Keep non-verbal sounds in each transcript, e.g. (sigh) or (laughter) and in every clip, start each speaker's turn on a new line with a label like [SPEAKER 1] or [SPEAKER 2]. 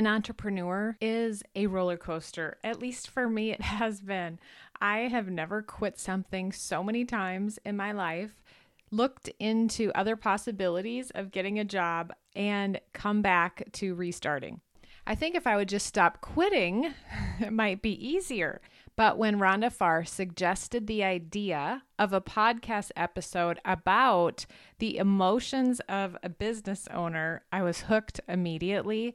[SPEAKER 1] an entrepreneur is a roller coaster. At least for me, it (laughs) has been. I have never quit something so many times in my life, looked into other possibilities of getting a job, and come back to restarting. I think if I would just stop quitting, (laughs) it might be easier. But when Rhonda Farr suggested the idea of a podcast episode about the emotions of a business owner, I was hooked immediately.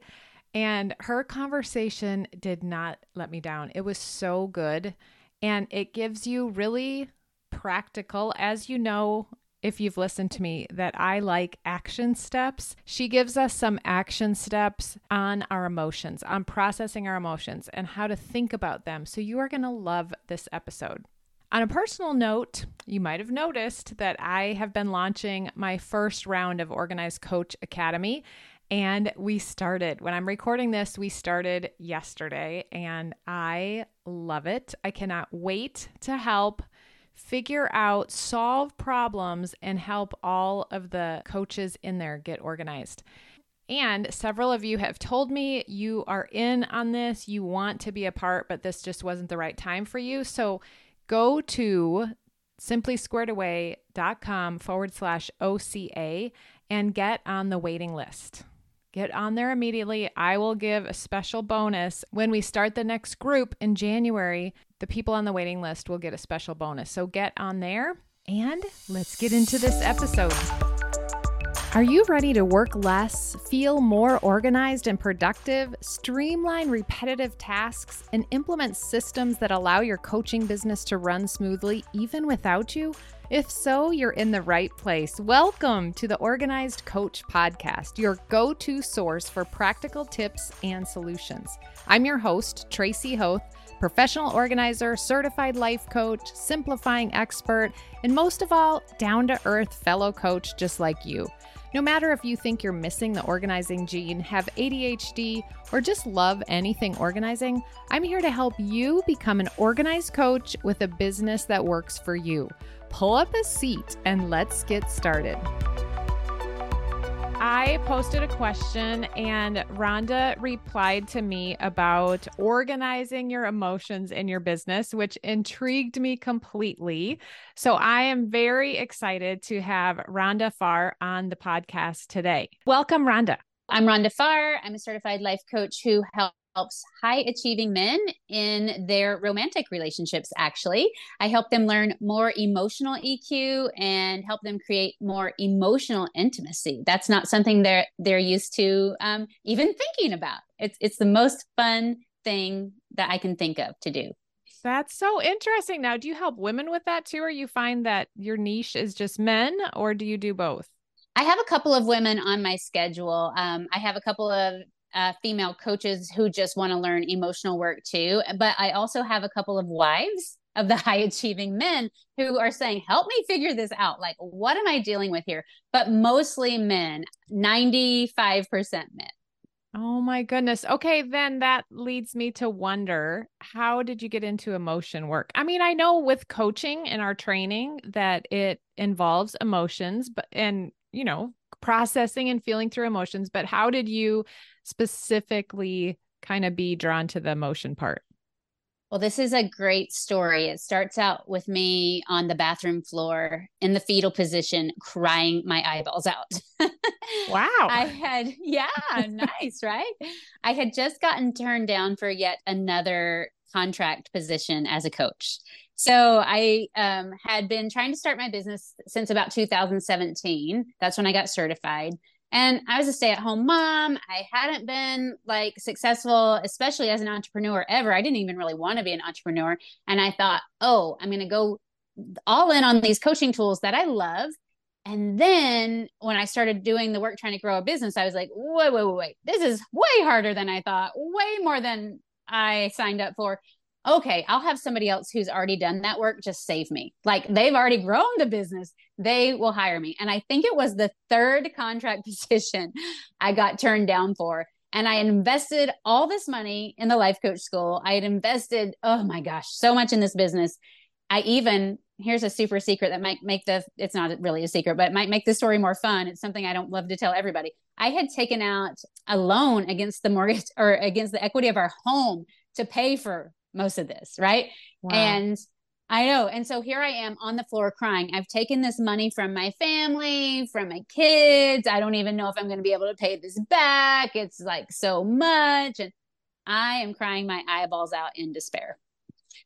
[SPEAKER 1] And her conversation did not let me down. It was so good. And it gives you really practical, as you know, if you've listened to me, that I like action steps. She gives us some action steps on our emotions, on processing our emotions, and how to think about them. So you are going to love this episode. On a personal note, you might have noticed that I have been launching my first round of Organized Coach Academy. And we started, when I'm recording this, we started yesterday, and I love it. I cannot wait to help figure out, solve problems, and help all of the coaches in there get organized. And several of you have told me you are in on this, you want to be a part, but this just wasn't the right time for you. So go to simplysquaredaway.com forward slash OCA and get on the waiting list. Get on there immediately. I will give a special bonus when we start the next group in January. The people on the waiting list will get a special bonus. So get on there and let's get into this episode. Are you ready to work less, feel more organized and productive, streamline repetitive tasks, and implement systems that allow your coaching business to run smoothly even without you? If so, you're in the right place. Welcome to the Organized Coach Podcast, your go to source for practical tips and solutions. I'm your host, Tracy Hoth, professional organizer, certified life coach, simplifying expert, and most of all, down to earth fellow coach just like you. No matter if you think you're missing the organizing gene, have ADHD, or just love anything organizing, I'm here to help you become an organized coach with a business that works for you pull up a seat and let's get started. I posted a question and Rhonda replied to me about organizing your emotions in your business, which intrigued me completely. So I am very excited to have Rhonda Farr on the podcast today. Welcome, Rhonda.
[SPEAKER 2] I'm Rhonda Farr. I'm a certified life coach who helps helps high achieving men in their romantic relationships actually. I help them learn more emotional eq and help them create more emotional intimacy. That's not something they're they're used to um, even thinking about. It's it's the most fun thing that i can think of to do.
[SPEAKER 1] That's so interesting. Now do you help women with that too or you find that your niche is just men or do you do both?
[SPEAKER 2] I have a couple of women on my schedule. Um, I have a couple of uh, female coaches who just want to learn emotional work too. But I also have a couple of wives of the (laughs) high achieving men who are saying, help me figure this out. Like, what am I dealing with here? But mostly men, 95% men.
[SPEAKER 1] Oh my goodness. Okay, then that leads me to wonder how did you get into emotion work? I mean, I know with coaching and our training that it involves emotions, but and you know, processing and feeling through emotions, but how did you specifically kind of be drawn to the emotion part?
[SPEAKER 2] Well, this is a great story. It starts out with me on the bathroom floor in the fetal position, crying my eyeballs out. (laughs)
[SPEAKER 1] wow.
[SPEAKER 2] I had, yeah, nice, right? I had just gotten turned down for yet another contract position as a coach. So I um, had been trying to start my business since about 2017. That's when I got certified. And I was a stay at home mom. I hadn't been like successful, especially as an entrepreneur ever. I didn't even really want to be an entrepreneur. And I thought, oh, I'm going to go all in on these coaching tools that I love. And then when I started doing the work trying to grow a business, I was like, wait, wait, wait, wait. This is way harder than I thought, way more than I signed up for okay, I'll have somebody else who's already done that work just save me. Like they've already grown the business, they will hire me. And I think it was the third (laughs) contract position I got turned down for. And I invested all this money in the life coach school. I had invested, oh my gosh, so much in this business. I even here's a super secret that might make the it's not really a secret but might make the story more fun it's something i don't love to tell everybody i had taken out a loan against the mortgage (laughs) or against the equity of our home to pay for most of this right wow. and i know and so here i am on the floor crying i've taken this money from my family from my kids i don't even know if i'm going to be able to pay this back it's like so much and i am crying my eyeballs out in despair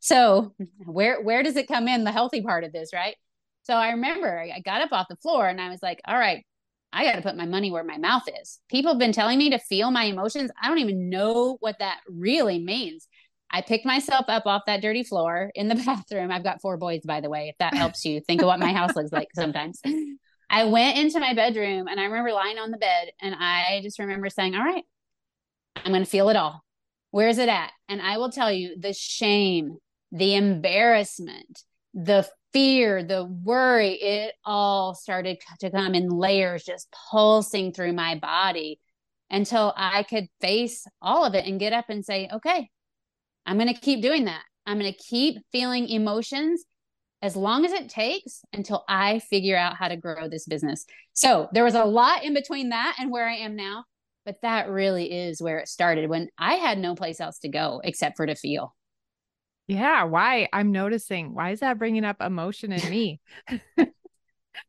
[SPEAKER 2] so where where does it come in the healthy part of this, right? So I remember I got up off the floor and I was like, all right, I got to put my money where my mouth is. People have been telling me to feel my emotions. I don't even know what that really means. I picked myself up off that dirty floor in the (laughs) bathroom. I've got four boys, by the way, if that helps you think of what my house looks like sometimes. (laughs) I went into my bedroom and I remember lying on the bed and I just remember saying, All right, I'm going to feel it all. Where's it at? And I will tell you the shame, the embarrassment, the fear, the worry, it all started to come in layers, just pulsing through my body until I could face all of it and get up and say, okay, I'm going to keep doing that. I'm going to keep feeling emotions as long as it takes until I figure out how to grow this business. So there was a lot in between that and where I am now, but that really is where it started when I had no place else to go except for to feel.
[SPEAKER 1] Yeah. Why? I'm noticing. Why is that bringing up emotion in me? (laughs)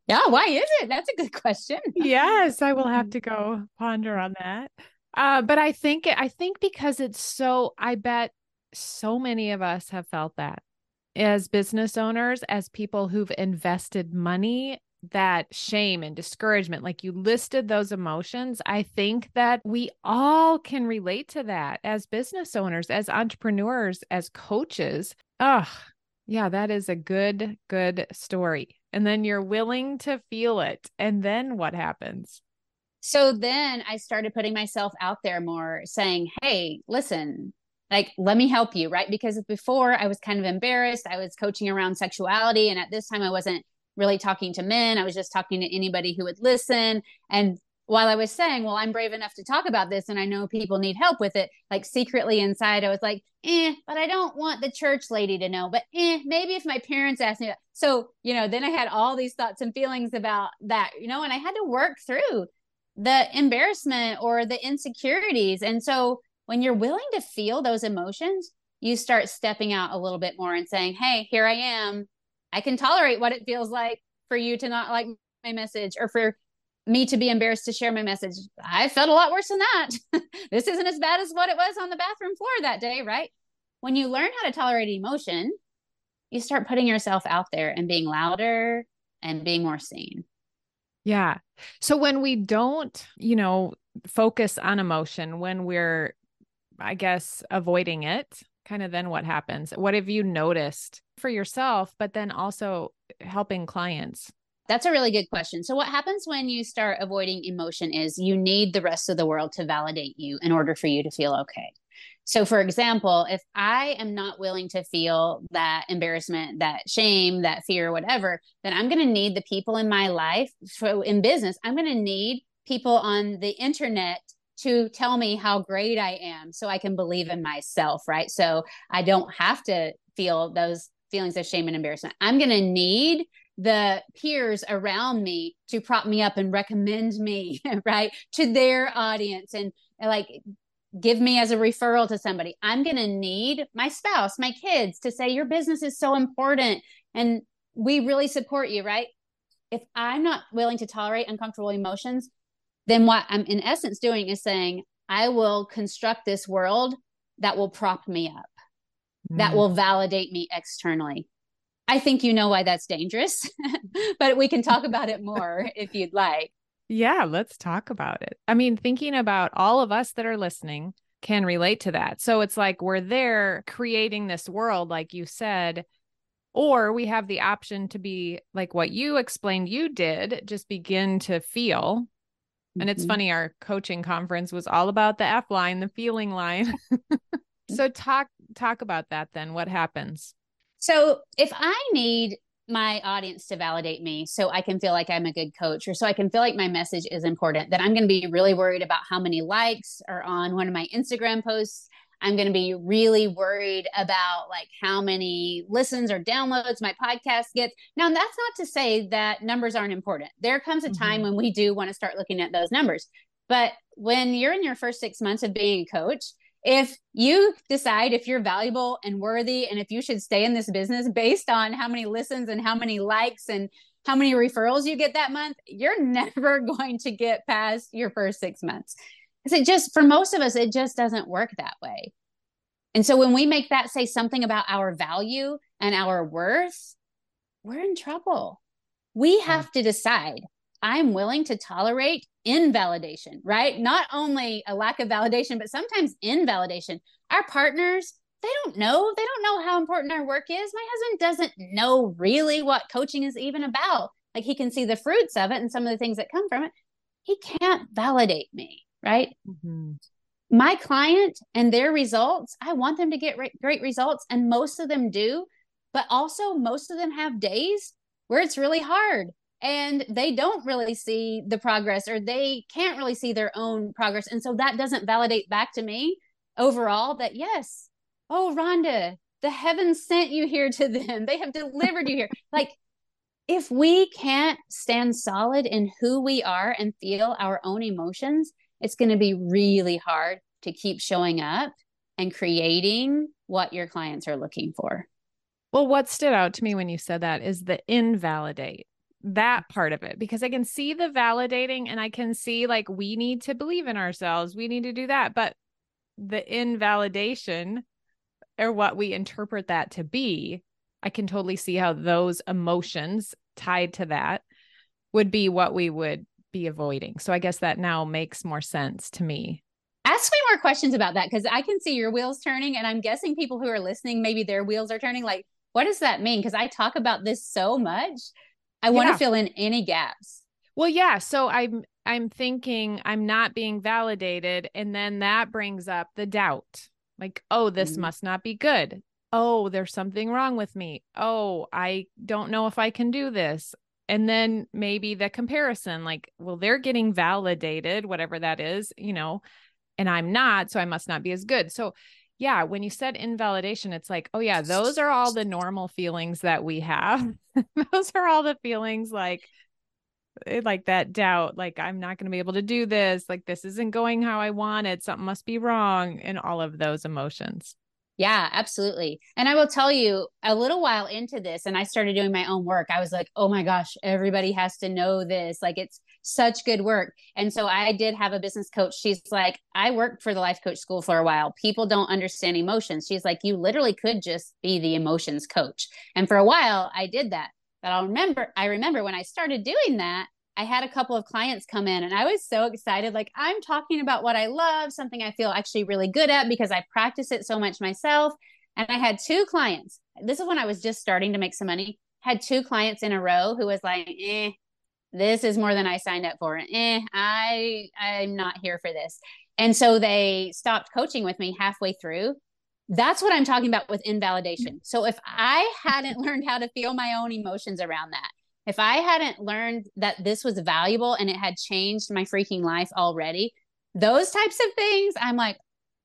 [SPEAKER 2] yeah. Why is it? That's a good question.
[SPEAKER 1] yes. I will have to go ponder on that. Uh, but I think, I think because it's so, I bet so many of us have felt that as business owners, as people who've invested money that shame and discouragement, like you listed those emotions, I think that we all can relate to that as business owners, as entrepreneurs, as coaches. Oh, yeah, that is a good, good story. And then you're willing to feel it. And then what happens?
[SPEAKER 2] So then I started putting myself out there more, saying, Hey, listen, like let me help you right because before i was kind of embarrassed i was coaching around sexuality and at this time i wasn't really talking to men. I was just talking to anybody who would listen. And while I was saying, well, I'm brave enough to talk about this and I know people need help with it, like secretly inside, I was like, eh, but I don't want the church lady to know. But eh, maybe if my parents asked me. So, you know, then I had all these thoughts and feelings about that, you know, and I had to work through the embarrassment or the insecurities. And so when you're willing to feel those emotions, you start stepping out a little bit more and saying, hey, here I am. I can tolerate what it feels like for you to not like my message or for me to be embarrassed to share my message. I felt a lot worse than that. (laughs) this isn't as bad as what it was on the bathroom floor that day, right? When you learn how to tolerate emotion, you start putting yourself out there and being louder and being more seen.
[SPEAKER 1] Yeah. So when we don't, you know, focus on emotion, when we're, I guess, avoiding it, kind of then what happens? What have you noticed for yourself, but then also helping clients?
[SPEAKER 2] That's a really good question. So, what happens when you start avoiding emotion is you need the rest of the world to validate you in order for you to feel okay. So, for example, if I am not willing to feel that embarrassment, that shame, that fear, whatever, then I'm going to need the people in my life. So, in business, I'm going to need people on the internet to tell me how great I am so I can believe in myself, right? So I don't have to feel those feelings of shame and embarrassment. I'm going to need the peers around me to prop me up and recommend me, (laughs) right, to their audience and, like give me as a referral to somebody. I'm going to need my spouse, my kids to say, Your business is so important and we really support you, right? If I'm not willing to tolerate uncomfortable emotions, then what I'm in essence doing is saying, I will construct this world that will prop me up, mm. that will validate me externally. I think you know why that's dangerous, (laughs) but we can talk about it more (laughs) if you'd like.
[SPEAKER 1] Yeah, let's talk about it. I mean, thinking about all of us that are listening can relate to that. So it's like we're there creating this world, like you said, or we have the option to be like what you explained you did, just begin to feel and it's mm-hmm. funny, our coaching conference was all about the F line, the feeling line. (laughs) so talk talk about that then. What happens?
[SPEAKER 2] So if I need my audience to validate me so I can feel like I'm a good coach or so I can feel like my message is important, then I'm going to be really worried about how many likes are on one of my Instagram posts. I'm going to be really worried about like how many listens or downloads my podcast gets. Now, that's not to say that numbers aren't important. There comes a time mm-hmm. when we do want to start looking at those numbers. But when you're in your first six months of being a coach, if you decide if you're valuable and worthy and if you should stay in this business based on how many listens and how many likes and how many referrals you get that month, you're (laughs) never going to get past your first six months. Because it just, for most of us, it just doesn't work that way. And so when we make that say something about our value and our worth, we're in trouble. We have to decide I'm willing to tolerate invalidation, right? Not only a lack of validation, but sometimes invalidation. Our partners, they don't know. They don't know how important our work is. My husband doesn't know really what coaching is even about. Like he can see the fruits of it and some of the things that come from it. He can't validate me, right? Mm-hmm. My client and their results, I want them to get re- great results, and most of them do. But also, most of them have days where it's really hard and they don't really see the progress or they can't really see their own progress. And so that doesn't validate back to me overall that, yes, oh, Rhonda, the heavens sent you here to them. They have delivered you here. (laughs) Like, if we can't stand solid in who we are and feel our own emotions, it's going to be really hard to keep showing up and creating what your clients are looking for.
[SPEAKER 1] Well, what stood out to me when you said that is the invalidate that part of it because I can see the validating and I can see like we need to believe in ourselves. We need to do that. But the invalidation or what we interpret that to be, I can totally see how those emotions tied to that would be what we would be avoiding. So I guess that now makes more sense to me.
[SPEAKER 2] Ask me more questions about that because I can see your wheels turning. And I'm guessing people who are listening, maybe their wheels are turning. Like, what does that mean? Because I talk about this so much I want to fill in any gaps.
[SPEAKER 1] Well, yeah. So I'm I'm thinking I'm not being validated, and then that brings up the doubt. Like, oh, this mm-hmm. must not be good. Oh, there's something wrong with me. Oh, I don't know if I can do this. And then maybe the comparison, like, well, they're getting validated, whatever that is, you know, and I'm not, so I must not be as good. So yeah, when you said invalidation, it's like, oh, yeah, those are all the normal feelings that we have. (laughs) those are all the feelings like, eh, like that doubt, like, I'm not going to be able to do this. Like, this isn't going how I wanted. Something must be wrong. And all of those emotions.
[SPEAKER 2] Yeah, absolutely. And I will tell you, a little while into this, and I started doing my own work, I was like, oh my gosh, everybody has to know this. Like, it's such good work. And so I did have a business coach. She's like, I worked for the life coach school for a while. People don't understand emotions. She's like, you literally could just be the emotions coach. And for a while, I did that. But I'll remember, I remember when I started doing that, I had a couple of clients come in and I was so excited. Like, I'm talking about what I love, something I feel actually really good at because I practice it so much myself. And I had two clients. This is when I was just starting to make some money. Had two clients in a row who was like, eh, this is more than I signed up for. Eh, I I'm not here for this. And so they stopped coaching with me halfway through. That's what I'm talking about with invalidation. So if I hadn't (laughs) learned how to feel my own emotions around that, if I hadn't learned that this was valuable and it had changed my freaking life already, those types of things, I'm like,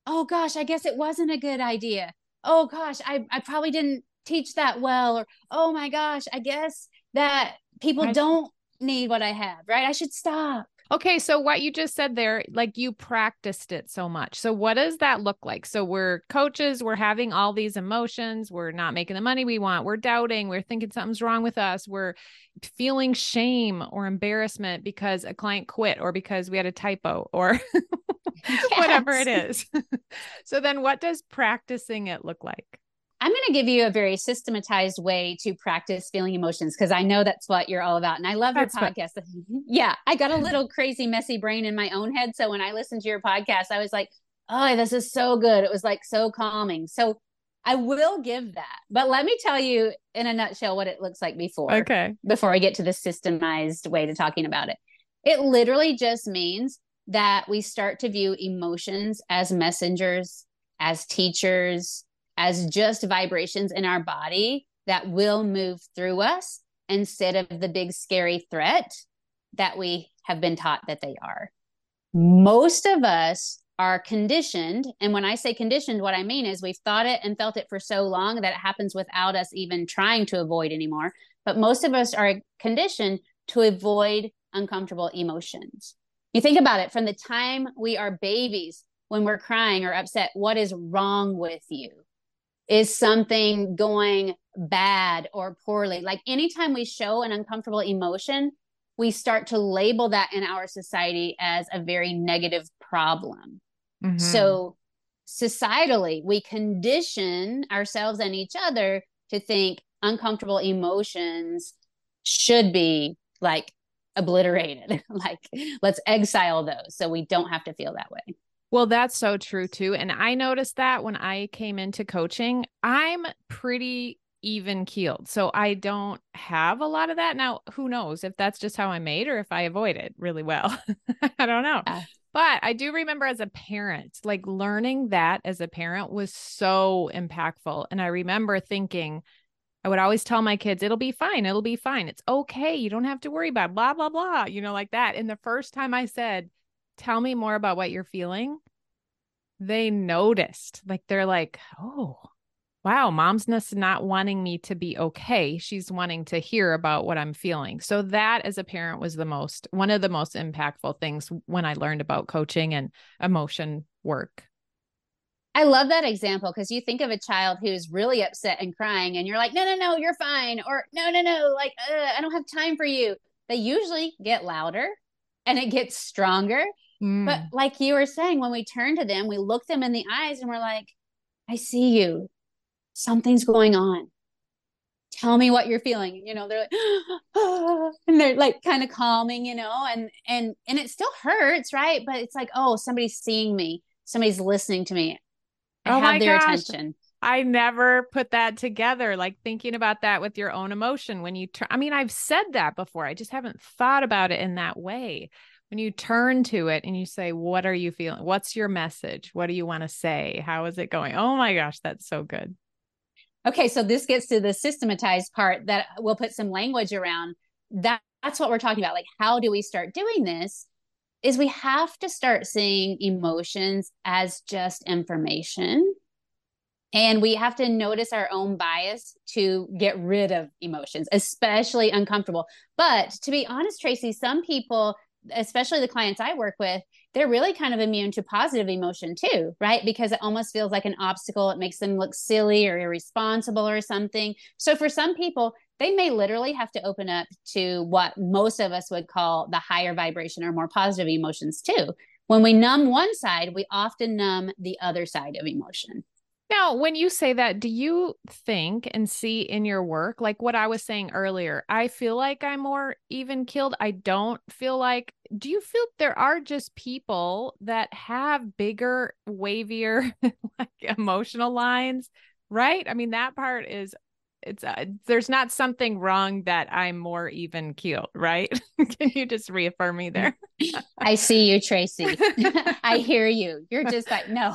[SPEAKER 2] oh gosh, I guess it wasn't a good idea. Oh gosh, I, I probably didn't teach that well. Or, oh my gosh, I guess that people don't need what I have, right? I should stop.
[SPEAKER 1] Okay, so what you just said there, like you practiced it so much. So what does that look like? So we're coaches, we're having all these emotions, we're not making the money we want, we're doubting, we're thinking something's wrong with us, we're feeling shame or embarrassment because a client quit or because we had a typo or (laughs) (laughs) whatever it is. (laughs) so then what does practicing it look like?
[SPEAKER 2] I'm going to give you a very systematized way to practice feeling emotions because I know that's what you're all about. And I love that's your podcast. yeah, I got a little crazy, messy brain in my own head. So when I listened to your podcast, I was like, oh, this is so good. It was like so calming. So I will give that. But let me tell you in a nutshell what it looks like before.
[SPEAKER 1] Okay.
[SPEAKER 2] Before I get to the systemized way to talking about it. It literally just means that we start to view emotions as messengers, as teachers, as just vibrations in our body that will move through us instead of the big scary threat that we have been taught that they are. Most of us are conditioned. And when I say conditioned, what I mean is we've thought it and felt it for so long that it happens without us even trying to avoid anymore. But most of us are conditioned to avoid uncomfortable emotions. You think about it from the time we are babies, when we're crying or upset, what is wrong with you? Is something going bad or poorly? Like anytime we show an uncomfortable emotion, we start to label that in our society as a very negative problem. Mm-hmm. So, societally, we condition ourselves and each other to think uncomfortable emotions should be like obliterated. (laughs) like, let's exile those so we don't have to feel that way.
[SPEAKER 1] Well, that's so true too. And I noticed that when I came into coaching, I'm pretty even keeled. So I don't have a lot of that. Now, who knows if that's just how I'm made or if I avoid it really well. (laughs) I don't know. Yeah. But I do remember as a parent, like learning that as a parent was so impactful. And I remember thinking, I would always tell my kids, it'll be fine. It'll be fine. It's okay. You don't have to worry about blah, blah, blah, you know, like that. And the first time I said, tell me more about what you're feeling, they noticed. Like they're like, oh, wow, mom's not wanting me to be okay. She's wanting to hear about what I'm feeling. So that as a parent was the most one of the most impactful things when I learned about coaching and emotion work.
[SPEAKER 2] I love that example because you think of a child who's really upset and crying, and you're like, no, no, no, you're fine. Or no, no, no, like, uh, I don't have time for you. They usually get louder and it gets stronger. Mm. But like you were saying, when we turn to them, we look them in the eyes and we're like, I see you something's going on tell me what you're feeling you know they're like (gasps) and they're like kind of calming you know and and and it still hurts right but it's like oh somebody's seeing me somebody's listening to me i oh have their gosh. attention
[SPEAKER 1] I never put that together, like thinking about that with your own emotion when you turn. I mean, I've said that before. I just haven't thought about it in that way. When you turn to it and you say, What are you feeling? What's your message? What do you want to say? How is it going? Oh my gosh, that's so good.
[SPEAKER 2] Okay, so this gets to the systematized part that we'll put some language around. That, that's what we're talking about. Like, how do we start doing this? Is we have to start seeing emotions as just information. And we have to notice our own bias to get rid of emotions, especially uncomfortable. But to be honest, Tracy, some people, especially the clients I work with, they're really kind of immune to positive emotion too, right? Because it almost feels like an obstacle. It makes them look silly or irresponsible or something. So for some people, they may literally have to open up to what most of us would call the higher vibration or more positive emotions too. When we numb one side, we often numb the other side of emotion.
[SPEAKER 1] Now, when you say that, do you think and see in your work, like what I was saying earlier, I feel like I'm more even killed. I don't feel like, do you feel there are just people that have bigger, wavier, (laughs) like emotional lines, right? I mean, that part is, it's, uh, there's not something wrong that I'm more even keeled, right? (laughs) Can you just reaffirm me there?
[SPEAKER 2] I see you, Tracy. (laughs) I (laughs) hear you. You're just like, no.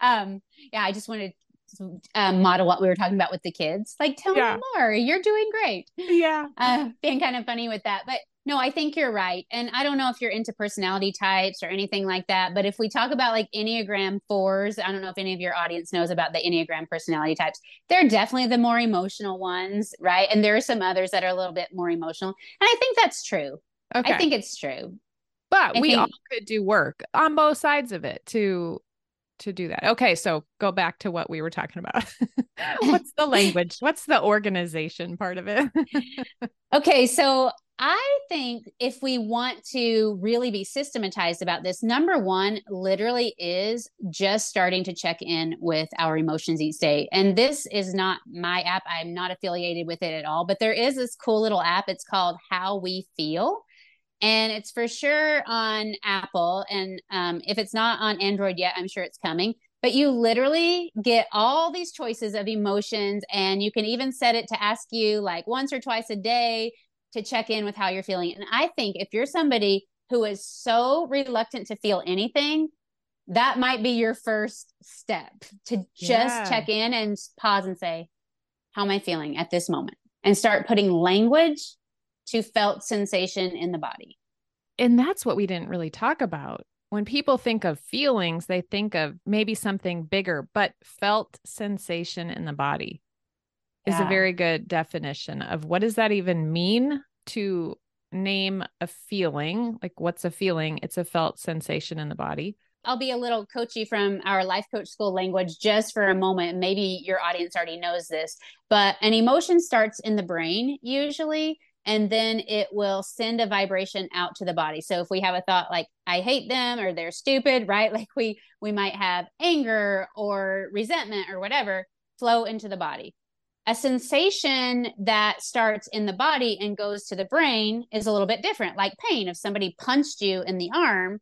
[SPEAKER 2] Um, yeah, I just wanted to um, model what we were talking about with the kids. Like, tell yeah. me more. You're doing great.
[SPEAKER 1] Yeah.
[SPEAKER 2] Uh, being kind of funny with that. But no, I think you're right. And I don't know if you're into personality types or anything like that. But if we talk about like Enneagram fours, I don't know if any of your audience knows about the Enneagram personality types. They're definitely the more emotional ones, right? And there are some others that are a little bit more emotional. And I think that's true. Okay. I think it's true.
[SPEAKER 1] But I we think- all could do work on both sides of it to to do that. Okay, so go back to what we were talking about. (laughs) What's the (laughs) language? What's the organization part of it? (laughs)
[SPEAKER 2] okay, so I think if we want to really be systematized about this, number one literally is just starting to check in with our emotions each day. And this is not my app. I'm not affiliated with it at all, but there is this cool little app. It's called How We Feel and it's for sure on Apple. And um, if it's not on Android yet, I'm sure it's coming. But you literally get all these choices of emotions, and you can even set it to ask you like once or twice a day to check in with how you're feeling. And I think if you're somebody who is so reluctant to feel anything, that might be your first step to just yeah. check in and pause and say, How am I feeling at this moment? And start putting language to felt sensation in the body.
[SPEAKER 1] And that's what we didn't really talk about when people think of feelings, they think of maybe something bigger, but felt sensation in the body yeah. is a very good definition of what does that even mean to name a feeling? Like, what's a feeling? It's a felt sensation in the body.
[SPEAKER 2] I'll be a little coachy from our life coach school language just for a moment. Maybe your audience already knows this, but an emotion starts in the brain usually, and then it will send a vibration out to the body. So if we have a thought like I hate them or they're stupid, right? (laughs) Like we we might have anger or resentment or whatever flow into the body. A sensation that starts in the body and goes to the brain is a little bit different, like pain. If somebody punched you in the arm,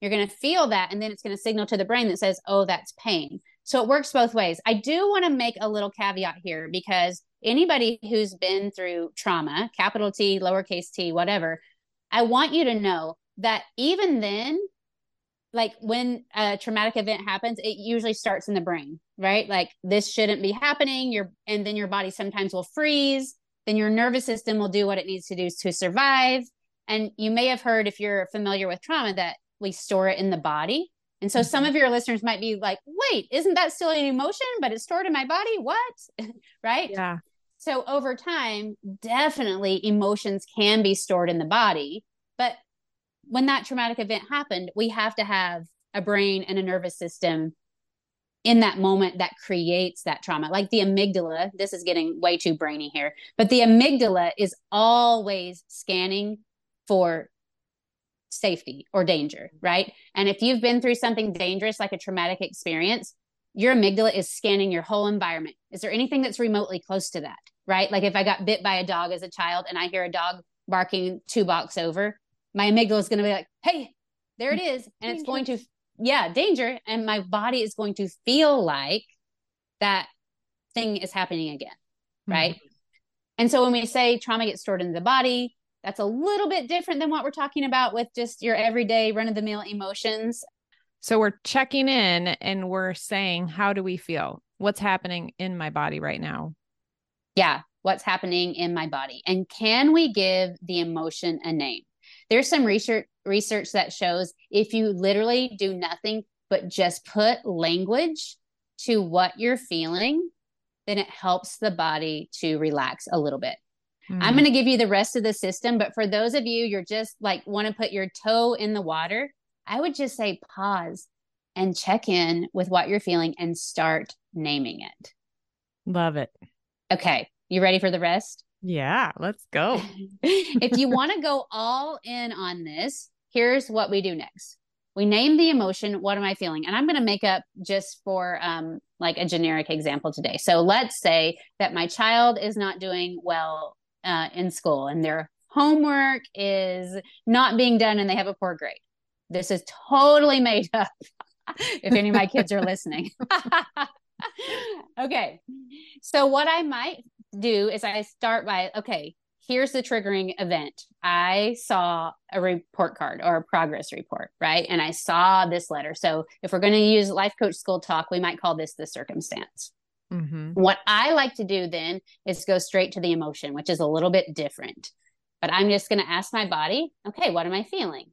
[SPEAKER 2] you're going to feel that, and then it's going to signal to the brain that says, oh, that's pain. So it works both ways. I do want to make a little caveat here because anybody who's been through trauma, capital T, lowercase t, whatever, I want you to know that even then, like when a traumatic event happens, it usually starts in the brain, right? Like this shouldn't be happening. Your and then your body sometimes will freeze. Then your nervous system will do what it needs to do to survive. And you may have heard, if you're familiar with trauma, that we store it in the body. And so some mm-hmm. of your listeners might be like, wait, isn't that still an emotion, but it's stored in my body? What? (laughs) right?
[SPEAKER 1] Yeah.
[SPEAKER 2] So over time, definitely emotions can be stored in the body. When that traumatic event happened, we have to have a brain and a nervous system in that moment that creates that trauma. Like the amygdala, this is getting way too brainy here, but the amygdala is always scanning for safety or danger, right? And if you've been through something dangerous, like a traumatic experience, your amygdala is scanning your whole environment. Is there anything that's remotely close to that, right? Like if I got bit by a dog as a child and I hear a dog barking two blocks over, my amygdala is going to be like, hey, there it is. And danger. it's going to, yeah, danger. And my body is going to feel like that thing is happening again, right? Mm-hmm. And so when we say trauma gets stored in the body, that's a little bit different than what we're talking about with just your everyday run of the mill emotions.
[SPEAKER 1] So we're checking in and we're saying, how do we feel? What's happening in my body right now?
[SPEAKER 2] Yeah, what's happening in my body? And can we give the emotion a name? There's some research research that shows if you literally do nothing but just put language to what you're feeling, then it helps the body to relax a little bit. Mm-hmm. I'm going to give you the rest of the system, but for those of you you're just like want to put your toe in the water, I would just say pause and check in with what you're feeling and start naming it.
[SPEAKER 1] Love it.
[SPEAKER 2] Okay, you ready for the rest?
[SPEAKER 1] Yeah, let's go. (laughs)
[SPEAKER 2] if you want to go all in on this, here's what we do next. We name the emotion. What am I feeling? And I'm going to make up just for um, like a generic example today. So let's say that my child is not doing well uh, in school and their homework is not being done and they have a poor grade. This is totally made up. (laughs) if any of my kids are listening. (laughs) okay. So, what I might do is I start by, okay, here's the triggering event. I saw a report card or a progress report, right? And I saw this letter. So, if we're going to use life coach school talk, we might call this the circumstance. Mm-hmm. What I like to do then is go straight to the emotion, which is a little bit different. But I'm just going to ask my body, okay, what am I feeling?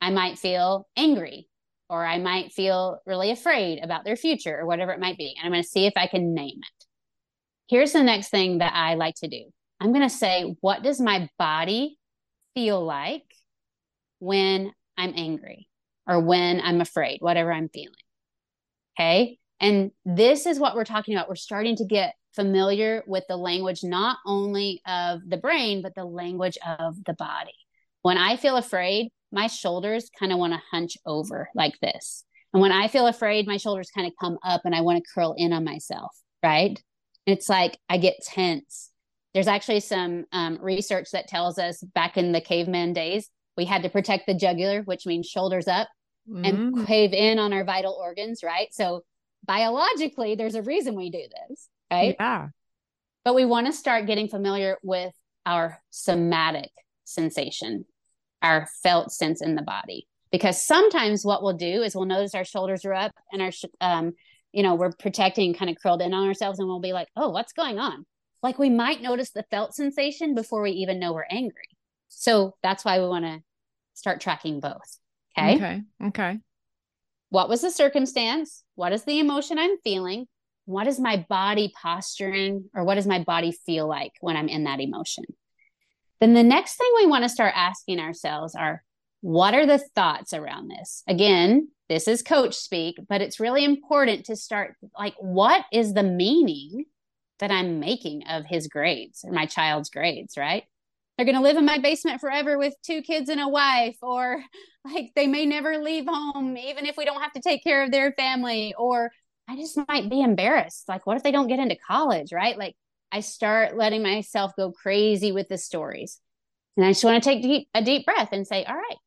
[SPEAKER 2] I might feel angry, or I might feel really afraid about their future, or whatever it might be. And I'm going to see if I can name it. Here's the next thing that I like to do I'm going to say, what does my body feel like when I'm angry or when I'm afraid, whatever I'm feeling? Okay. And this is what we're talking about. We're starting to get familiar with the language, not only of the brain, but the language of the body. When I feel afraid, my shoulders kind of want to hunch over like this. And when I feel afraid, my shoulders kind of come up and I want to curl in on myself, right? It's like I get tense. There's actually some um, research that tells us back in the caveman days, we had to protect the jugular, which means shoulders up mm. and cave in on our vital organs, right? So biologically, there's a reason we do this, right?
[SPEAKER 1] Yeah.
[SPEAKER 2] But we want to start getting familiar with our somatic sensation, our felt sense in the body. Because sometimes what we'll do is we'll notice our shoulders are up and our, um, you know, we're protecting, kind of curled in on ourselves, and we'll be like, oh, what's going on? Like we might notice the felt sensation before we even know we're angry. So that's why we want to start tracking both. Okay.
[SPEAKER 1] Okay. Okay.
[SPEAKER 2] What was the circumstance? What is the emotion I'm feeling? What is my body posturing or what does my body feel like when I'm in that emotion? Then the next thing we want to start asking ourselves are what are the thoughts around this? Again, this is coach speak, but it's really important to start like, what is the meaning that I'm making of his grades or my child's grades, right? They're going to live in my basement forever with two kids and a wife, or (laughs) like they may never leave home, even if we don't have to take care of their family, or I just might be embarrassed. Like, what if they don't get into college, right? Like, I start letting myself go crazy with the stories. And I just want to take deep, a deep breath and say, all right,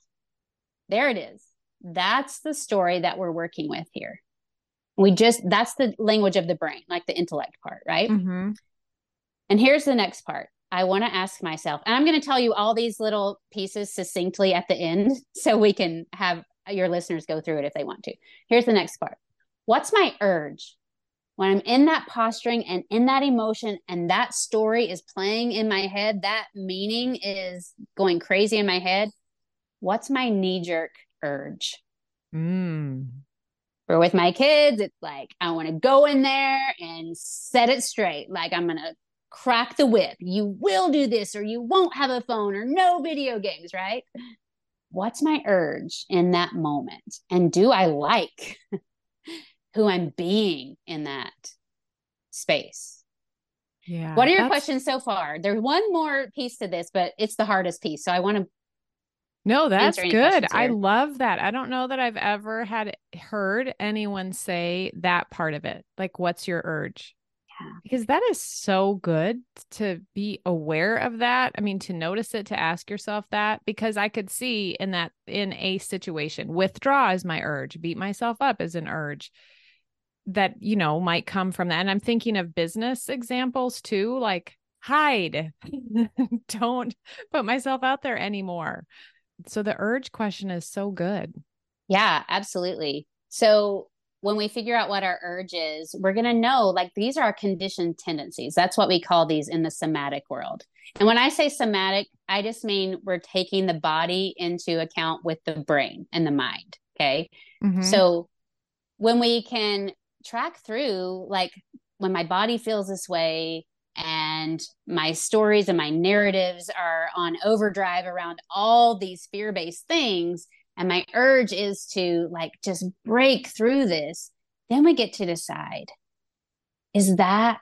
[SPEAKER 2] there it is. That's the story that we're working with here. We just, that's the language of the brain, like the intellect part, right?
[SPEAKER 1] Mm-hmm.
[SPEAKER 2] And here's the next part. I want to ask myself, and I'm going to tell you all these little pieces succinctly at the end (laughs) so we can have your listeners go through it if they want to. Here's the next part What's my urge? When I'm in that posturing and in that emotion, and that story is playing in my head, that meaning is going crazy in my head. What's my knee jerk urge?
[SPEAKER 1] Mm.
[SPEAKER 2] Or with my kids, it's like, I want to go in there and set it straight. Like, I'm going to crack the whip. You will do this, or you won't have a phone, or no video games, right? What's my urge in that moment? And do I like (laughs) who I'm being in that space?
[SPEAKER 1] Yeah.
[SPEAKER 2] What are your
[SPEAKER 1] that's-
[SPEAKER 2] questions so far? There's one more piece to this, but it's the hardest piece. So I want to
[SPEAKER 1] No, that's good. I love that. I don't know that I've ever had heard anyone say that part of it. Like, what's your urge?
[SPEAKER 2] Yeah.
[SPEAKER 1] Because that is so good to be aware of that. I mean, to notice it, to ask yourself that, because I could see in that, in a situation, withdraw is my urge, beat myself up is an urge that, you know, might come from that. And I'm thinking of business examples too, like hide, (laughs) don't put myself out there anymore. So the urge question is so good.
[SPEAKER 2] Yeah, absolutely. So when we figure out what our urge is, we're going to know like these are our conditioned tendencies. That's what we call these in the somatic world. And when I say somatic, I just mean we're taking the body into account with the brain and the mind. Okay.
[SPEAKER 1] Mhm.
[SPEAKER 2] So when we can track through, like when my body feels this way and my stories and my narratives are on overdrive around all these fear based things, and my urge is to like just break through this, then we get to decide is that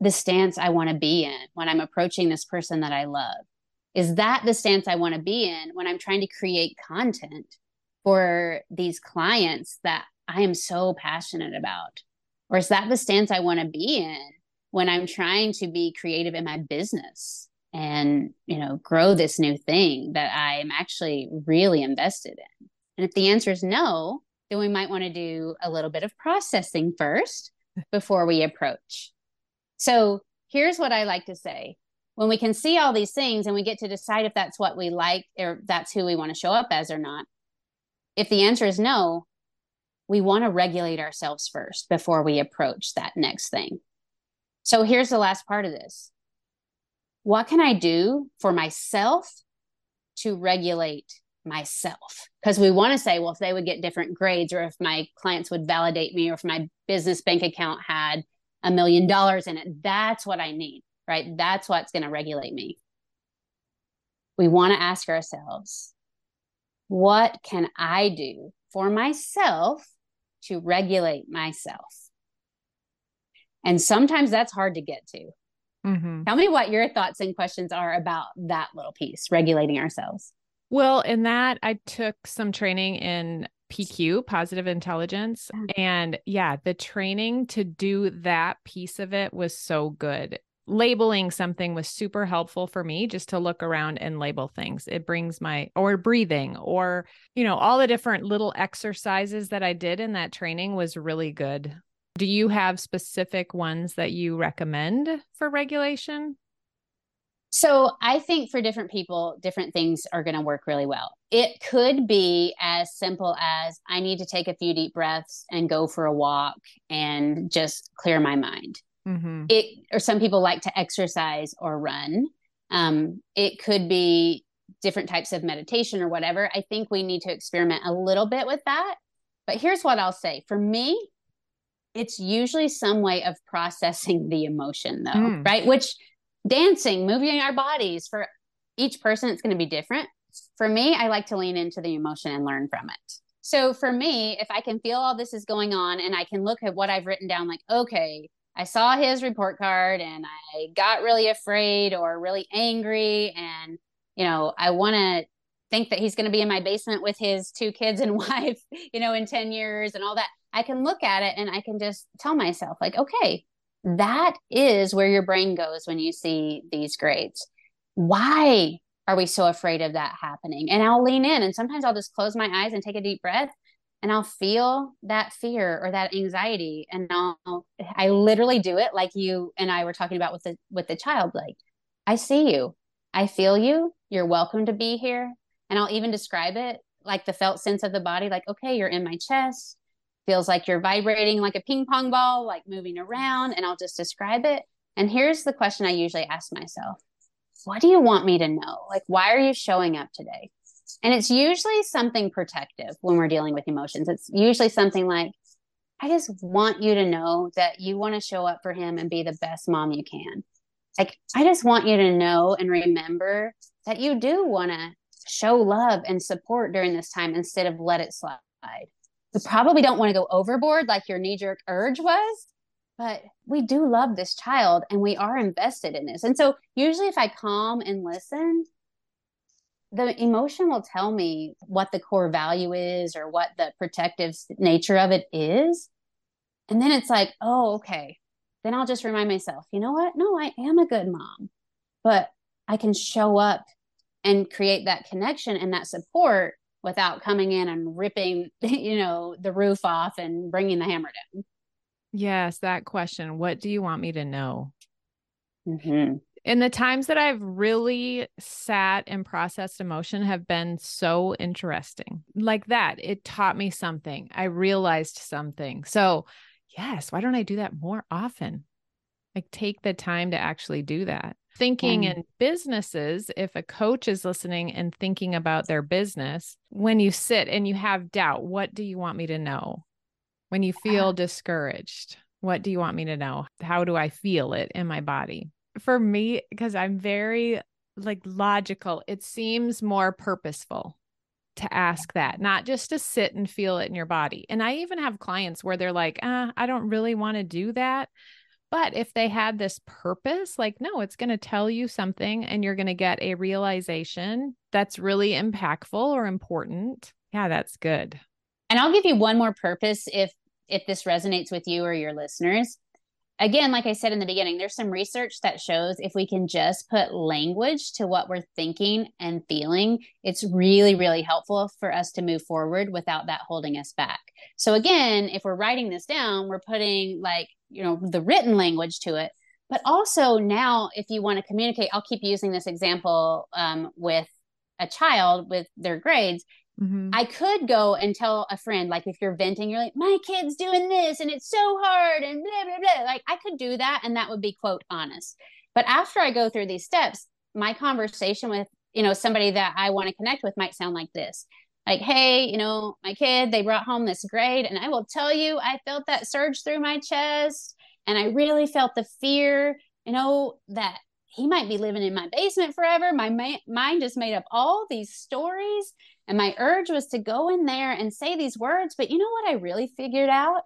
[SPEAKER 2] the stance I want to be in when I'm approaching this person that I love? Is that the stance I want to be in when I'm trying to create content for these clients that I am so passionate about? Or is that the stance I want to be in when I'm trying to be creative in my business and, you know, grow this new thing that I am actually really invested in? And if the answer is no, then we might want to do a little bit of processing first before we approach. So here's what I like to say. When we can see all these things and we get to decide if that's what we like or that's who we want to show up as or not, if the answer is no, we want to regulate ourselves first before we approach that next thing. So here's the last part of this What can I do for myself to regulate myself? Because we want to say, well, if they would get different grades, or if my clients would validate me, or if my business bank account had a million dollars in it, that's what I need, right? That's what's going to regulate me. We want to ask ourselves, what can I do for myself to regulate myself? And sometimes that's hard to get to.
[SPEAKER 1] Mhm.
[SPEAKER 2] Tell me what your thoughts and questions are about that little piece, regulating ourselves.
[SPEAKER 1] Well, in that, I took some training in PQ, positive intelligence.
[SPEAKER 2] Mm.
[SPEAKER 1] And yeah, the training to do that piece of it was so good. Labeling something was super helpful for me just to look around and label things. It brings my, or breathing, or, you know, all the different little exercises that I did in that training was really good. Do you have specific ones that you recommend for regulation?
[SPEAKER 2] So I think for different people, different things are going to work really well. It could be as simple as I need to take a few deep breaths and go for a walk and just clear my mind.
[SPEAKER 1] Mm-hmm.
[SPEAKER 2] It or some people like to exercise or run. Um, it could be different types of meditation or whatever. I think we need to experiment a little bit with that. But here's what I'll say for me, it's usually some way of processing the emotion, though, mm. right? Which dancing, moving our bodies for each person, it's going to be different. For me, I like to lean into the emotion and learn from it. So for me, if I can feel all this is going on and I can look at what I've written down, like, okay, I saw his report card and I got really afraid or really angry. And, you know, I want to think that he's going to be in my basement with his two kids and (laughs) wife, you know, in 10 years and all that. I can look at it and I can just tell myself, like, okay, that is where your brain goes when you see these grades. Why are we so afraid of that happening? And I'll lean in and sometimes I'll just close my eyes and take a deep breath and I'll feel that fear or that anxiety and I'll I literally do it like you and I were talking about with the with the child like I see you. I feel you. You're welcome to be here. And I'll even describe it like the felt sense of the body like okay, you're in my chest. Feels like you're vibrating like a ping pong ball, like moving around and I'll just describe it. And here's the question I usually ask myself. What do you want me to know? Like why are you showing up today? And it's usually something protective when we're dealing with emotions. It's usually something like, I just want you to know that you want to show up for him and be the best mom you can. Like, I just want you to know and remember that you do want to show love and support during this time instead of let it slide. We probably don't want to go overboard like your knee jerk urge was, but we do love this child and we are invested in this. And so, usually, if I calm and listen, the emotion will tell me what the core value is or what the protective nature of it is. And then it's like, oh, okay. Then I'll just remind myself, you know what? No, I am a good mom, but I can show up and create that connection and that support without coming in and ripping, (laughs) you know, the roof off and bringing the hammer down.
[SPEAKER 1] Yes, that question. What do you want me to know? Mm-hmm in the times that I've really sat and processed emotion have been so interesting. Like that, it taught me something. I realized something. So, yes, why don't I do that more often? Like, take the time to actually do that. Thinking in businesses, if a coach is listening and thinking about their business, when you sit and you have doubt, what do you want me to know? When you feel discouraged, what do you want me to know? How do I feel it in my body? for me because I'm very like logical, it seems more purposeful to ask that, not just to sit and feel it in your body. And I even have clients where they're like, uh, I don't really want to do that. But if they had this purpose, like, no, it's going to tell you something and you're going to get a realization that's really impactful or important. Yeah, that's good.
[SPEAKER 2] And I'll give you one more purpose if if this resonates with you or your listeners again, like I said in the beginning, there's some research that shows if we can just put language to what we're thinking and feeling, it's really, really helpful for us to move forward without that holding us back. So, again, if we're writing this down, we're putting like, you know, the written language to it. But also now, if you want to communicate, I'll keep using this example um, with a child with their grades Mm-hmm. I could go and tell a friend, like if you're venting, you're like, my kid's doing this and it's so hard and blah, blah, blah. Like I could do that and that would be quote honest. But after I go through these steps, my conversation with, you know, somebody that I want to connect with might sound like this. Like, hey, you know, my kid, they brought home this grade. And I will tell you, I felt that surge through my chest. And I really felt the fear, you know, that he might be living in my basement forever. My ma- mind just made up all these stories. And my urge was to go in there and say these words. But you know what I really figured out?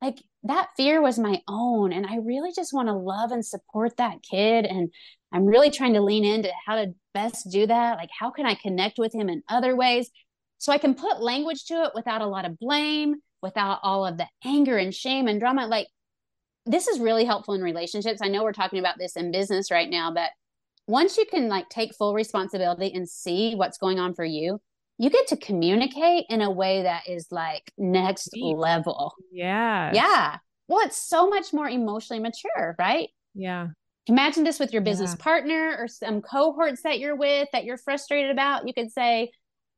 [SPEAKER 2] Like that fear was my own. And I really just want to love and support that kid. And I'm really trying to lean into how to best do that. Like, how can I connect with him in other ways? So I can put language to it without a lot of blame, without all of the anger and shame and drama. Like, this is really helpful in relationships. I know we're talking about this in business right now, but once you can like take full responsibility and see what's going on for you, you get to communicate in a way that is like next level.
[SPEAKER 1] Yeah.
[SPEAKER 2] Yeah. Well, it's so much more emotionally mature, right?
[SPEAKER 1] Yeah.
[SPEAKER 2] Imagine this with your business yeah. partner or some cohorts that you're with that you're frustrated about. You could say,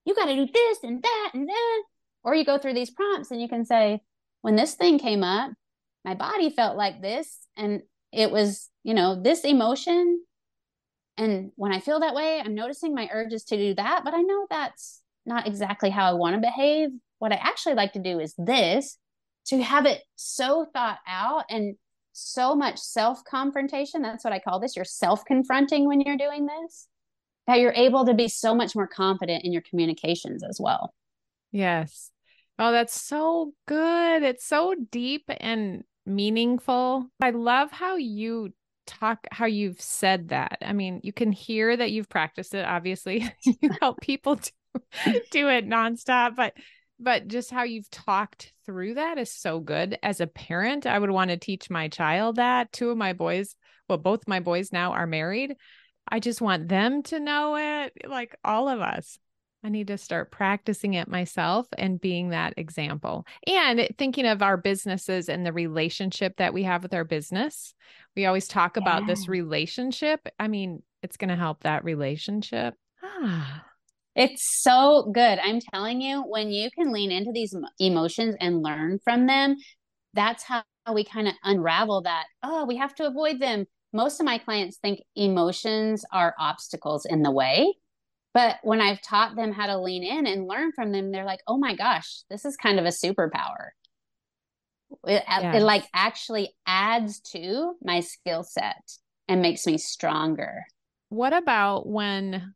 [SPEAKER 2] you got to do this and that and that. Or you go through these prompts and you can say, when this thing came up, my body felt like this. And it was, you know, this emotion And when I feel that way, I'm noticing my urges to do that, but I know that's not exactly how I want to behave. What I actually like to do is this to have it so thought out and so much self confrontation. That's what I call this. You're self confronting when you're doing this, that you're able to be so much more confident in your communications as well.
[SPEAKER 1] Yes. Oh, that's so good. It's so deep and meaningful. I love how you talk how you've said that. I mean, you can hear that you've practiced it. Obviously, (laughs) you help people do, do it nonstop, but but just how you've talked through that is so good. As a parent, I would want to teach my child that. Two of my boys, well, both my boys now are married. I just want them to know it, like all of us. I need to start practicing it myself and being that example. And thinking of our businesses and the relationship that we have with our business. We always talk about yeah. this relationship. I mean, it's going to help that relationship. Ah.
[SPEAKER 2] It's so good. I'm telling you, when you can lean into these emotions and learn from them, that's how we kind of unravel that. Oh, we have to avoid them. Most of my clients think emotions are obstacles in the way but when I've taught them how to lean in and learn from them, they're like, oh my gosh, this is kind of a superpower. It, yes. it like actually adds to my skill set and makes me stronger.
[SPEAKER 1] What about when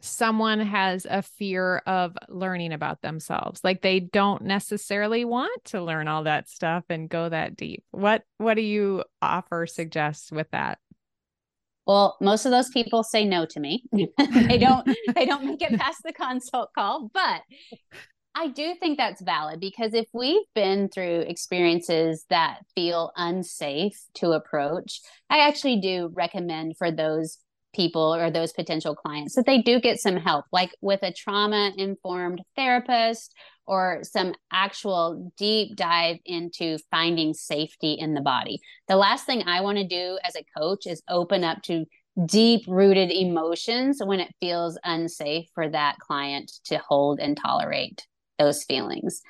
[SPEAKER 1] someone has a fear of learning about themselves. Like they don't necessarily want to learn all that stuff and go that deep. What what do you offer suggest with that?
[SPEAKER 2] Well, most of those people say no to me. (laughs) they don't they don't make it past the consult call, but I do think that's valid because if we've been through experiences that feel unsafe to approach, I actually do recommend for those people or those potential clients that they do get some help, like with a trauma informed therapist or some actual deep dive into finding safety in the body. The last thing I want to do as a coach is open up to deep rooted emotions when it feels unsafe for that client to hold and tolerate those feelings.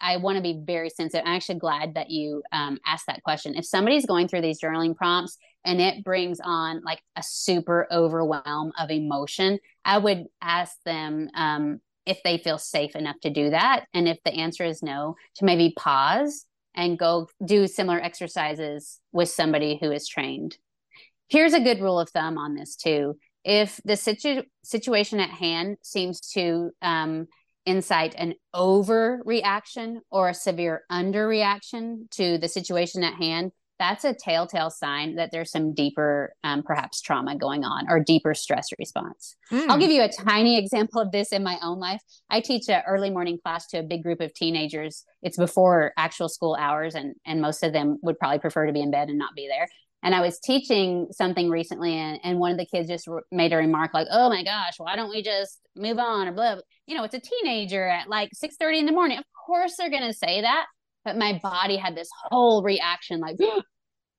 [SPEAKER 2] I want to be very sensitive. I'm actually glad that you um, asked that question. If somebody's going through these journaling prompts and it brings on like a super overwhelm of emotion, I would ask them um, if they feel safe enough to do that. And if the answer is no, to maybe pause and go do similar exercises with somebody who is trained. Here's a good rule of thumb on this too. If the situ- situation at hand seems to um, incite an overreaction or a severe underreaction to the situation at hand, that's a telltale sign that there's some deeper, um, perhaps trauma going on or deeper stress response. Mm. I'll give you a tiny example of this in my own life. I teach an early morning class to a big group of teenagers. It's before actual school hours, and and most of them would probably prefer to be in bed and not be there. And I was teaching something recently, and, and one of the kids just re- made a remark like, "Oh my gosh, why don't we just move on?" or blah. You know, it's a teenager at like six thirty in the morning. Of course, they're going to say that but my body had this whole reaction like (gasps)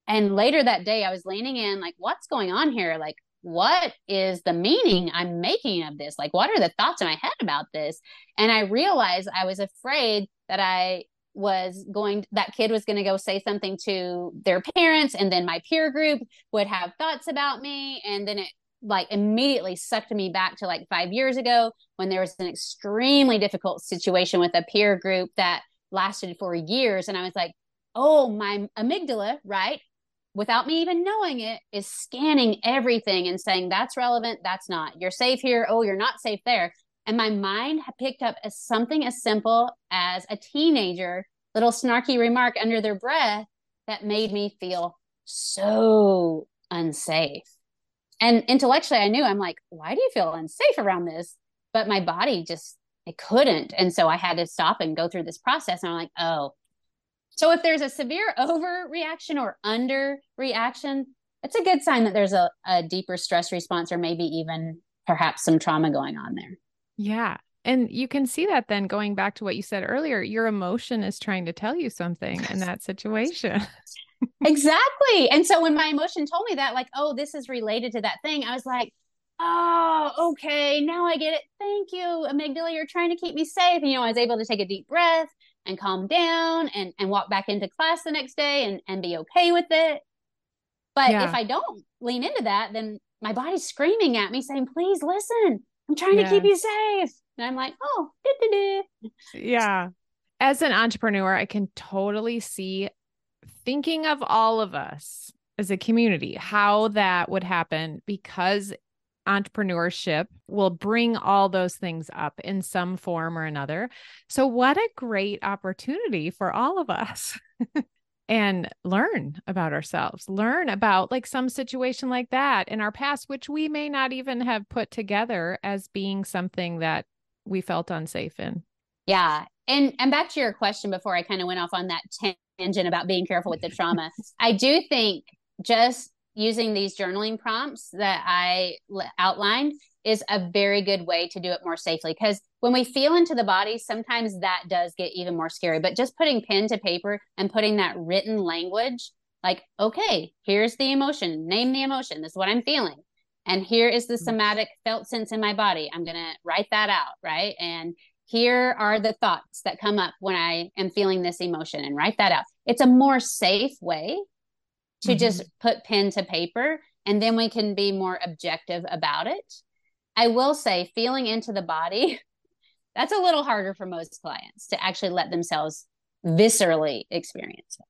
[SPEAKER 2] and later that day, I was leaning in, like, what's going on here? Like, what is the meaning I'm making of this? Like, what are the thoughts in my head about this? And I realized I was afraid that I was going, that kid was going to go say something to their parents, and then my peer group would have thoughts about me. And then it like immediately sucked me back to like five years ago when there was an extremely difficult situation with a peer group that lasted for years. And I was like, oh, my amygdala, right? Without me even knowing it, is scanning everything and saying, that's relevant, that's not. You're safe here. Oh, you're not safe there. And my mind had picked up as something as simple as a teenager, little snarky remark under their breath that made me feel so unsafe. And intellectually, I knew I'm like, why do you feel unsafe around this? But my body just, it couldn't. And so I had to stop and go through this process. And I'm like, oh, so if there's a severe (laughs) overreaction or underreaction, it's a good sign that there's a, a deeper stress response or maybe even perhaps some trauma going on there.
[SPEAKER 1] Yeah. And you can see that then going back to what you said earlier, your emotion is trying to tell you something in that situation. (laughs)
[SPEAKER 2] exactly. And so when my emotion told me that, like, oh, this is related to that thing, I was like, oh, okay, now I get it. Thank you, amygdala. You're trying to keep me safe. And, you know, I was able to take a deep breath and calm down and, and walk back into class the next day and, and be okay with it. But yeah. if I don't lean into that, then my body's screaming at me saying, please listen. I'm trying yes. to keep you safe. And I'm like, oh,
[SPEAKER 1] yeah. As an entrepreneur, I can totally see thinking of all of us as a community, how that would happen because entrepreneurship will bring all those things up in some form or another. So, what a great opportunity for all of us. (laughs) and learn about ourselves, learn about like some situation like that in our past, which we may not even have put together as being something that we felt unsafe in.
[SPEAKER 2] Yeah. And and back to your question before I kind of went off on that tangent about being careful with the trauma. I do think just using these journaling prompts that I outlined is a very good way to do it more safely because when we feel into the body sometimes that does get even more scary. But just putting pen to paper and putting that written language like okay here's the emotion name the emotion this is what i'm feeling and here is the mm. somatic felt sense in my body i'm going to write that out right? And here are the thoughts that come up when i am feeling this emotion and write that out. It's a more safe way to mm-hmm. just put pen to paper and then we can be more objective about it I will say, feeling into the body, (laughs) that's a little harder for most clients to actually let themselves viscerally experience it.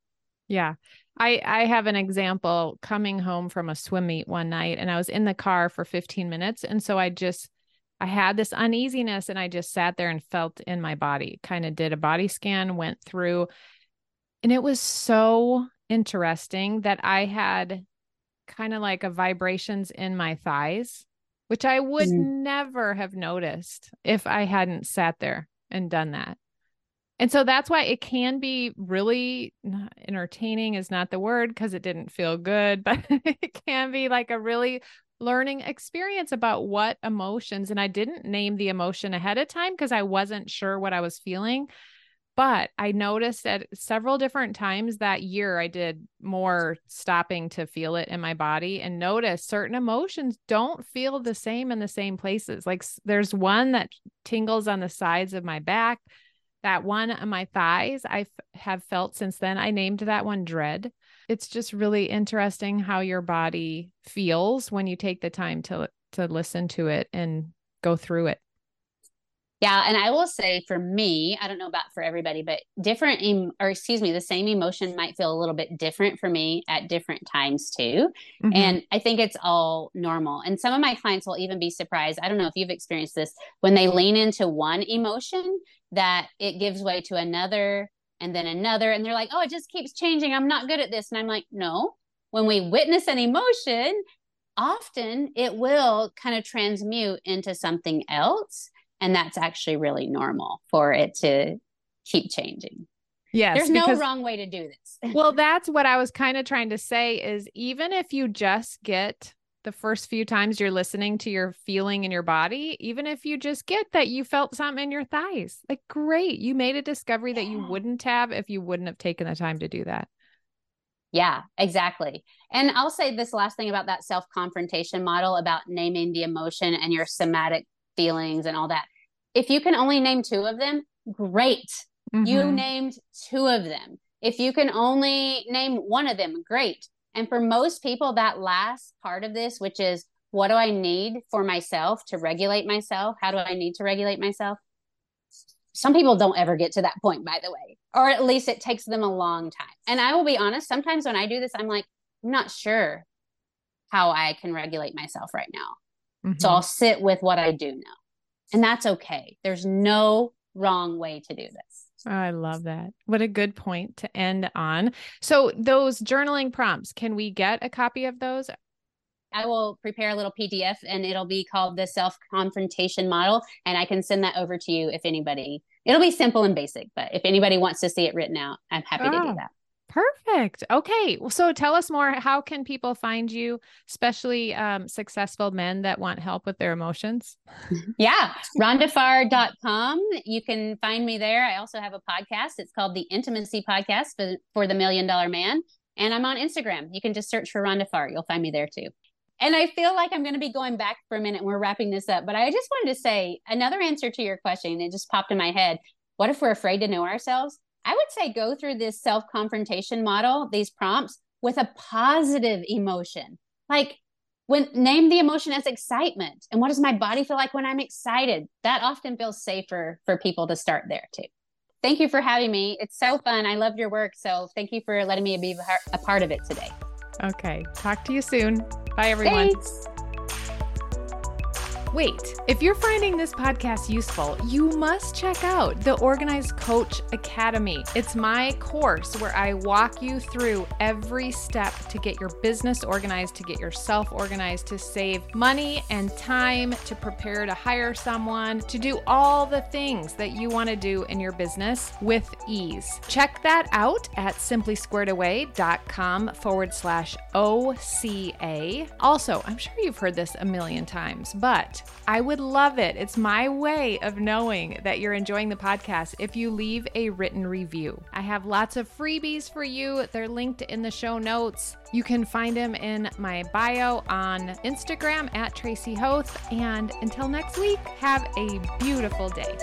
[SPEAKER 1] Yeah. I I have an example coming home from a swim meet one night and I was in the car for 15 minutes and so I just I had this uneasiness and I just sat there and felt in my body. Kind of did a body scan, went through and it was so interesting that I had kind of like a vibrations in my thighs which I would mm. never have noticed if I hadn't sat there and done that. And so that's why it can be really entertaining is not the word because it didn't feel good, (laughs) but it can be like a really learning experience about what emotions and I didn't name the emotion ahead of time because I wasn't sure what I was feeling. But I noticed at several different times that year, I did more stopping to feel it in my body and notice certain emotions don't feel the same in the same places. Like there's one that tingles on the sides of my back, that one on my thighs. I f- have felt since then. I named that one dread. It's just really interesting how your body feels when you take the time to to listen to it and go through it.
[SPEAKER 2] Yeah, and I will say for me, I don't know about for everybody, but different em- or excuse me, the same emotion might feel a little bit different for me at different times too. Mm-hmm. And I think it's all normal. And some of my clients will even be surprised. I don't know if you've experienced this when they lean into one emotion that it gives way to another and then another and they're like, "Oh, it just keeps changing. I'm not good at this." And I'm like, "No. When we witness an emotion, often it will kind of transmute into something else and that's actually really normal for it to keep changing.
[SPEAKER 1] Yes.
[SPEAKER 2] There's because, no wrong way to do this. (laughs)
[SPEAKER 1] well, that's what I was kind of trying to say is even if you just get the first few times you're listening to your feeling in your body, even if you just get that you felt something in your thighs, like great, you made a discovery yeah. that you wouldn't have if you wouldn't have taken the time to do that.
[SPEAKER 2] Yeah, exactly. And I'll say this last thing about that self confrontation model about naming the emotion and your somatic feelings and all that if you can only name two of them, great. Mm-hmm. You named two of them. If you can only name one of them, great. And for most people, that last part of this, which is what do I need for myself to regulate myself? How do I need to regulate myself? Some people don't ever get to that point, by the way, or at least it takes them a long time. And I will be honest, sometimes when I do this, I'm like, I'm not sure how I can regulate myself right now. Mm-hmm. So I'll sit with what I do know. And that's okay. There's no wrong way to do this.
[SPEAKER 1] I love that. What a good point to end on. So, those journaling prompts, can we get a copy of those?
[SPEAKER 2] I will prepare a little PDF and it'll be called the self confrontation model. And I can send that over to you if anybody, it'll be simple and basic, but if anybody wants to see it written out, I'm happy oh, to do ah. that.
[SPEAKER 1] Perfect. Okay. So tell us more. How can people find you, especially um, successful men that want help with their emotions? (laughs)
[SPEAKER 2] Yeah. RhondaFarr.com. You can find me there. I also have a podcast. It's called the Intimacy Podcast for, for the Million Dollar Man. And I'm on Instagram. You can just search for Rhonda Farr. You'll find me there too. And I feel like I'm going to be going back for a minute. And we're wrapping this up, but I just wanted to say another answer to your question. It just popped in my head. What if we're afraid to know ourselves? I would say go through this self confrontation model, these prompts with a positive emotion. Like, when name the emotion as excitement. And what does my body feel like when i'm excited? That often feels safer for people to start there too. Thank you for having me. It's so fun. I love your work. So thank you for letting me be a part of it today.
[SPEAKER 1] Okay. Talk to you soon. Bye everyone.
[SPEAKER 2] Thanks.
[SPEAKER 1] Wait, if you're finding this podcast useful, you must check out the Organized Coach Academy. It's my course where I walk you through every step to get your business organized, to get yourself organized, to save money and time, to prepare to hire someone, to do all the things that you want to do in your business with ease. Check that out at simplysquaredaway.com forward slash OCA. Also, I'm sure you've heard this a million times, but I would love it. It's my way of knowing that you're enjoying the podcast if you leave a written review. I have lots of freebies for you. They're linked in the show notes. You can find them in my bio on Instagram at Tracy Hoth. And until next week, have a beautiful day.